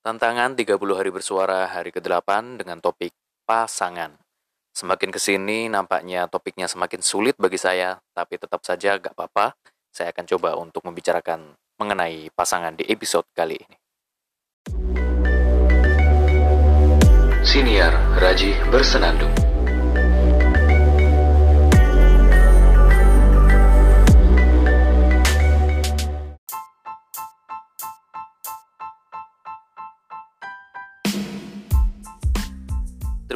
Tantangan 30 hari bersuara hari ke-8 dengan topik pasangan. Semakin ke sini nampaknya topiknya semakin sulit bagi saya, tapi tetap saja gak apa-apa. Saya akan coba untuk membicarakan mengenai pasangan di episode kali ini. Siniar Raji Bersenandung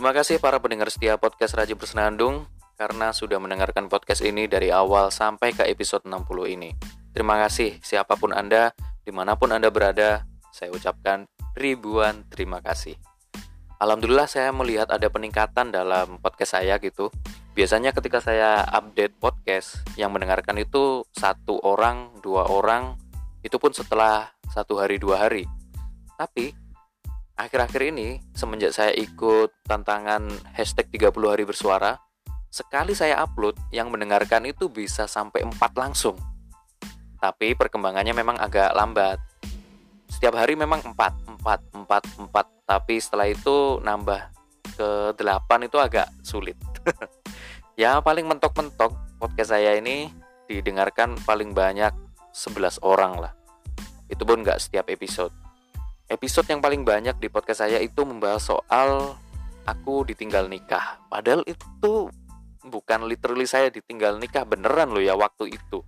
Terima kasih para pendengar setia podcast Raji Bersenandung karena sudah mendengarkan podcast ini dari awal sampai ke episode 60 ini. Terima kasih siapa pun Anda, di mana pun Anda berada, saya ucapkan ribuan terima kasih. Alhamdulillah saya melihat ada peningkatan dalam podcast saya gitu. Biasanya ketika saya update podcast, yang mendengarkan itu satu orang, dua orang, itu pun setelah satu hari dua hari. Tapi akhir-akhir ini semenjak saya ikut tantangan hashtag 30 hari bersuara sekali saya upload yang mendengarkan itu bisa sampai 4 langsung. Tapi perkembangannya memang agak lambat. Setiap hari memang 4 4 4 4 tapi setelah itu nambah ke 8 itu agak sulit. Ya paling mentok-mentok podcast saya ini didengarkan paling banyak 11 orang lah. Itu pun nggak setiap episode episode yang paling banyak di podcast saya itu membahas soal aku ditinggal nikah. Padahal itu bukan literally saya ditinggal nikah beneran loh ya waktu itu.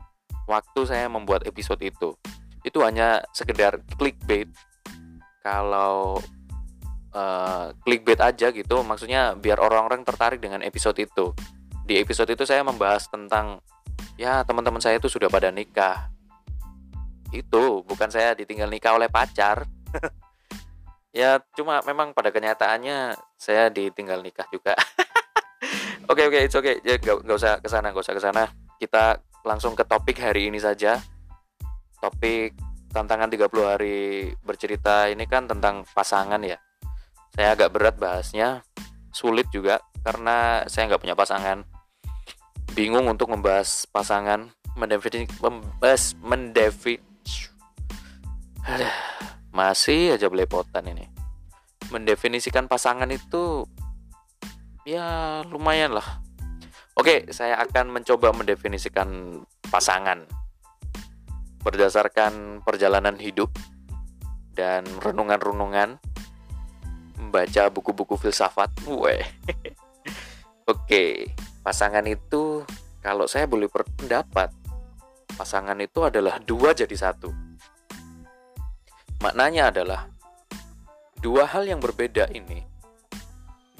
Waktu saya membuat episode itu. Itu hanya sekedar clickbait. Kalau uh, clickbait aja gitu, maksudnya biar orang-orang tertarik dengan episode itu. Di episode itu saya membahas tentang ya teman-teman saya itu sudah pada nikah. Itu bukan saya ditinggal nikah oleh pacar ya cuma memang pada kenyataannya saya ditinggal nikah juga. Oke oke it's okay. Ya gak, usah ke sana gak usah ke sana kita langsung ke topik hari ini saja. Topik tantangan 30 hari bercerita ini kan tentang pasangan ya. Saya agak berat bahasnya sulit juga karena saya nggak punya pasangan. Bingung untuk membahas pasangan mendefinisi membahas mendefi masih aja belepotan ini mendefinisikan pasangan itu ya lumayan lah oke saya akan mencoba mendefinisikan pasangan berdasarkan perjalanan hidup dan renungan-renungan membaca buku-buku filsafat. Oke, pasangan itu kalau saya boleh berpendapat, pasangan itu adalah dua jadi satu. Maknanya adalah dua hal yang berbeda ini,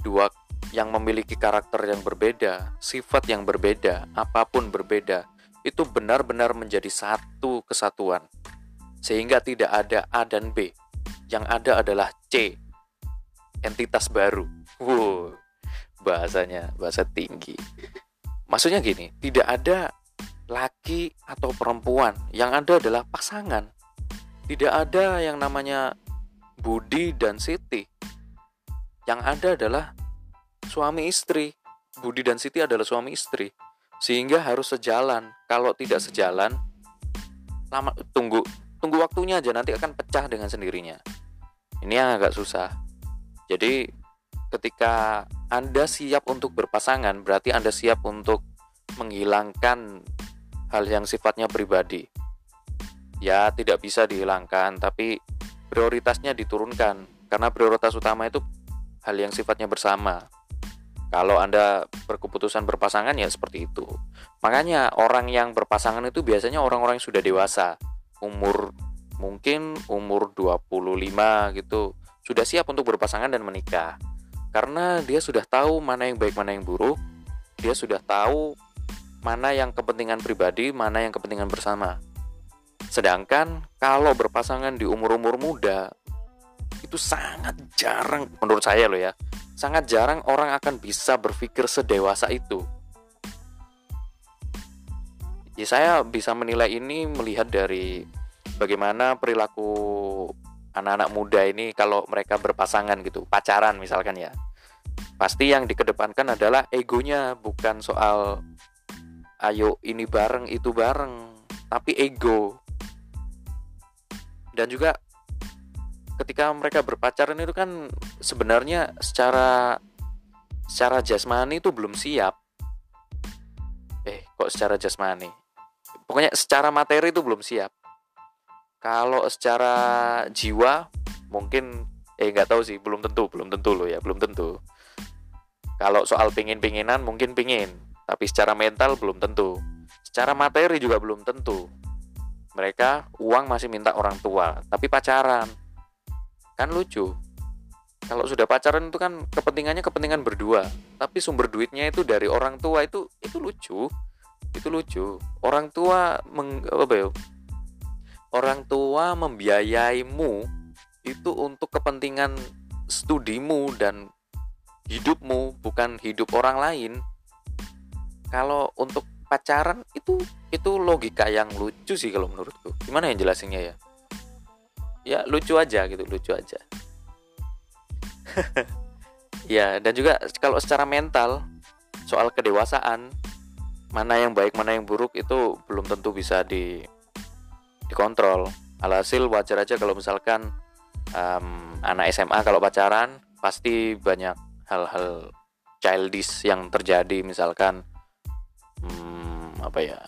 dua yang memiliki karakter yang berbeda, sifat yang berbeda, apa pun berbeda, itu benar-benar menjadi satu kesatuan. Sehingga tidak ada A dan B. Yang ada adalah C, entitas baru. Wow, bahasanya bahasa tinggi. Maksudnya gini, tidak ada laki atau perempuan, yang ada adalah pasangan. Tidak ada yang namanya Budi dan Siti. Yang ada adalah suami istri. Budi dan Siti adalah suami istri. Sehingga harus sejalan. Kalau tidak sejalan, lama tunggu tunggu waktunya aja nanti akan pecah dengan sendirinya. Ini yang agak susah. Jadi ketika Anda siap untuk berpasangan, berarti Anda siap untuk menghilangkan hal yang sifatnya pribadi ya tidak bisa dihilangkan tapi prioritasnya diturunkan karena prioritas utama itu hal yang sifatnya bersama kalau Anda berkeputusan berpasangan ya seperti itu. Makanya orang yang berpasangan itu biasanya orang-orang yang sudah dewasa. Umur mungkin umur 25 gitu. Sudah siap untuk berpasangan dan menikah. Karena dia sudah tahu mana yang baik, mana yang buruk. Dia sudah tahu mana yang kepentingan pribadi, mana yang kepentingan bersama. Sedangkan kalau berpasangan di umur-umur muda itu sangat jarang menurut saya loh ya. Sangat jarang orang akan bisa berpikir sedewasa itu. Ya saya bisa menilai ini melihat dari bagaimana perilaku anak-anak muda ini kalau mereka berpasangan gitu, pacaran misalkan ya. Pasti yang dikedepankan adalah egonya, bukan soal ayo ini bareng itu bareng, tapi ego dan juga ketika mereka berpacaran itu kan sebenarnya secara secara jasmani itu belum siap. Eh kok secara jasmani? Pokoknya secara materi itu belum siap. Kalau secara jiwa mungkin eh nggak tahu sih belum tentu belum tentu loh ya belum tentu. Kalau soal pingin pinginan mungkin pingin tapi secara mental belum tentu. Secara materi juga belum tentu mereka uang masih minta orang tua tapi pacaran. Kan lucu. Kalau sudah pacaran itu kan kepentingannya kepentingan berdua tapi sumber duitnya itu dari orang tua itu itu lucu. Itu lucu. Orang tua meng, apa ya? Orang tua membiayaimu itu untuk kepentingan studimu dan hidupmu bukan hidup orang lain. Kalau untuk pacaran itu itu logika yang lucu sih kalau menurutku. Gimana yang jelasinnya ya? Ya lucu aja gitu lucu aja. Ya dan juga kalau secara mental soal kedewasaan mana yang baik mana yang buruk itu belum tentu bisa di dikontrol. Alhasil wajar aja kalau misalkan um, anak SMA kalau pacaran pasti banyak hal-hal childish yang terjadi. Misalkan hmm, apa ya?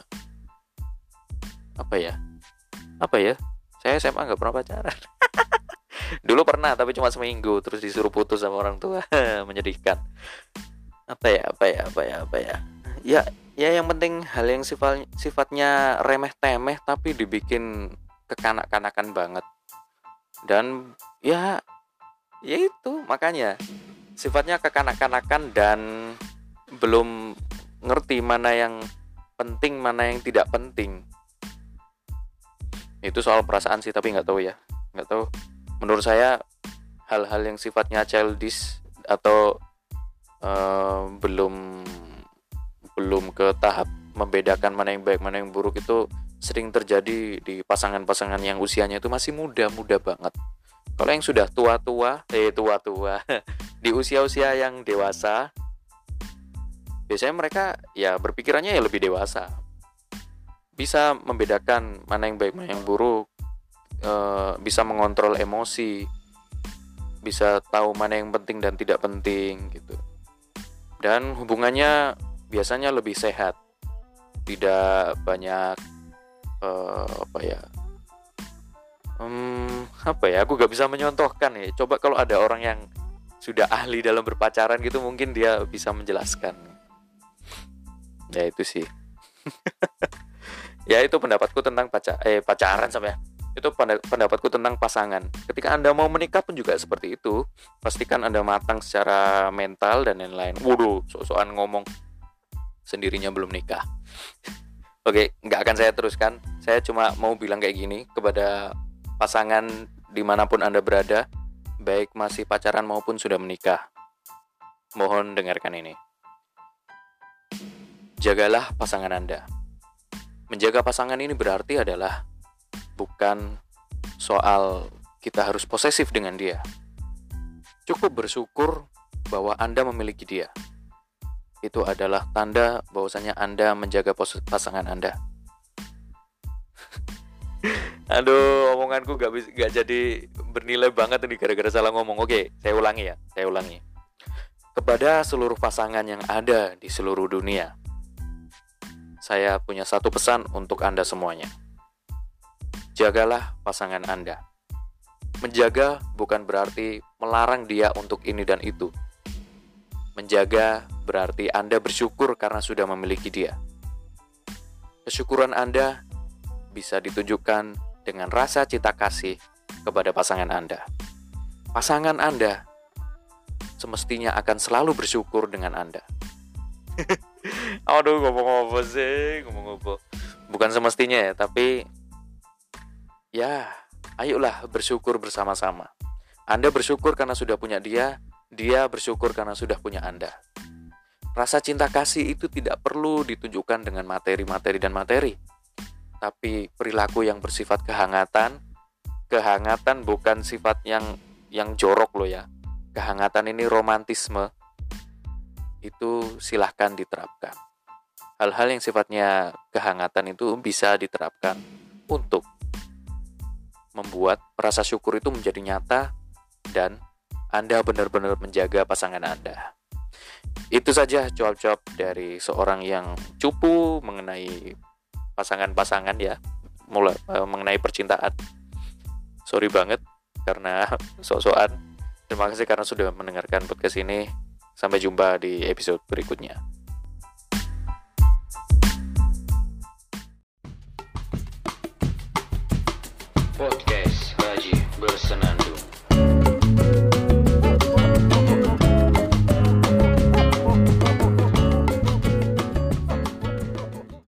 Apa ya? Apa ya? Saya SMA nggak pernah pacaran. Dulu pernah tapi cuma seminggu terus disuruh putus sama orang tua menyedihkan. Apa ya apa ya apa ya apa ya? Ya ya yang penting hal yang sifat sifatnya remeh temeh tapi dibikin kekanak-kanakan banget. Dan ya ya itu makanya. Sifatnya kekanak-kanakan dan belum ngerti mana yang penting mana yang tidak penting. Itu soal perasaan sih tapi nggak tahu ya. Nggak tahu. Menurut saya hal-hal yang sifatnya childish atau uh, belum belum ke tahap membedakan mana yang baik mana yang buruk itu sering terjadi di pasangan-pasangan yang usianya itu masih muda-muda banget. Kalau yang sudah tua-tua, eh tua-tua, di usia-usia yang dewasa, biasanya mereka ya berpikirannya ya lebih dewasa. Bisa membedakan mana yang baik, mana yang buruk, Eh, bisa mengontrol emosi. Bisa tahu mana yang penting dan tidak penting gitu. Dan hubungannya biasanya lebih sehat. Tidak banyak uh, apa ya um, apa ya aku gak bisa menyontohkan ya. Coba kalau ada orang yang sudah ahli dalam berpacaran gitu mungkin dia bisa menjelaskan ya itu sih ya itu pendapatku tentang pacar eh pacaran sampai itu pendapatku tentang pasangan. Ketika Anda mau menikah pun juga seperti itu. Pastikan Anda matang secara mental dan lain-lain. Waduh, so-soan ngomong sendirinya belum nikah. Oke, nggak akan saya teruskan. Saya cuma mau bilang kayak gini kepada pasangan di mana pun Anda berada, baik masih pacaran maupun sudah menikah. Mohon dengarkan ini. Jagalah pasangan Anda. Menjaga pasangan ini berarti adalah bukan soal kita harus posesif dengan dia. Cukup bersyukur bahwa Anda memiliki dia. Itu adalah tanda bahwasanya Anda menjaga pasangan Anda. Aduh, omonganku gak, bisa, gak jadi bernilai banget ini gara-gara salah ngomong. Oke, saya ulangi ya, saya ulangi. Kepada seluruh pasangan yang ada di seluruh dunia, saya punya satu pesan untuk Anda semuanya jagalah pasangan Anda. Menjaga bukan berarti melarang dia untuk ini dan itu. Menjaga berarti Anda bersyukur karena sudah memiliki dia. Kesyukuran Anda bisa ditunjukkan dengan rasa cinta kasih kepada pasangan Anda. Pasangan Anda semestinya akan selalu bersyukur dengan Anda. Aduh, ngomong apa sih? Ngomong apa? Bukan semestinya ya, tapi Ya, ayolah bersyukur bersama-sama. Anda bersyukur karena sudah punya dia, dia bersyukur karena sudah punya Anda. Rasa cinta kasih itu tidak perlu ditunjukkan dengan materi-materi dan materi, tapi perilaku yang bersifat kehangatan. Kehangatan bukan sifat yang yang jorok loh ya. Kehangatan ini romantisme. Itu silahkan diterapkan. Hal-hal yang sifatnya kehangatan itu bisa diterapkan untuk membuat rasa syukur itu menjadi nyata dan Anda benar-benar menjaga pasangan Anda. Itu saja cuap-cuap dari seorang yang cupu mengenai pasangan-pasangan ya, mulai uh, mengenai percintaan. Sorry banget karena sok-sokan. Terima kasih karena sudah mendengarkan podcast ini. Sampai jumpa di episode berikutnya. Podcast Haji Bersenang.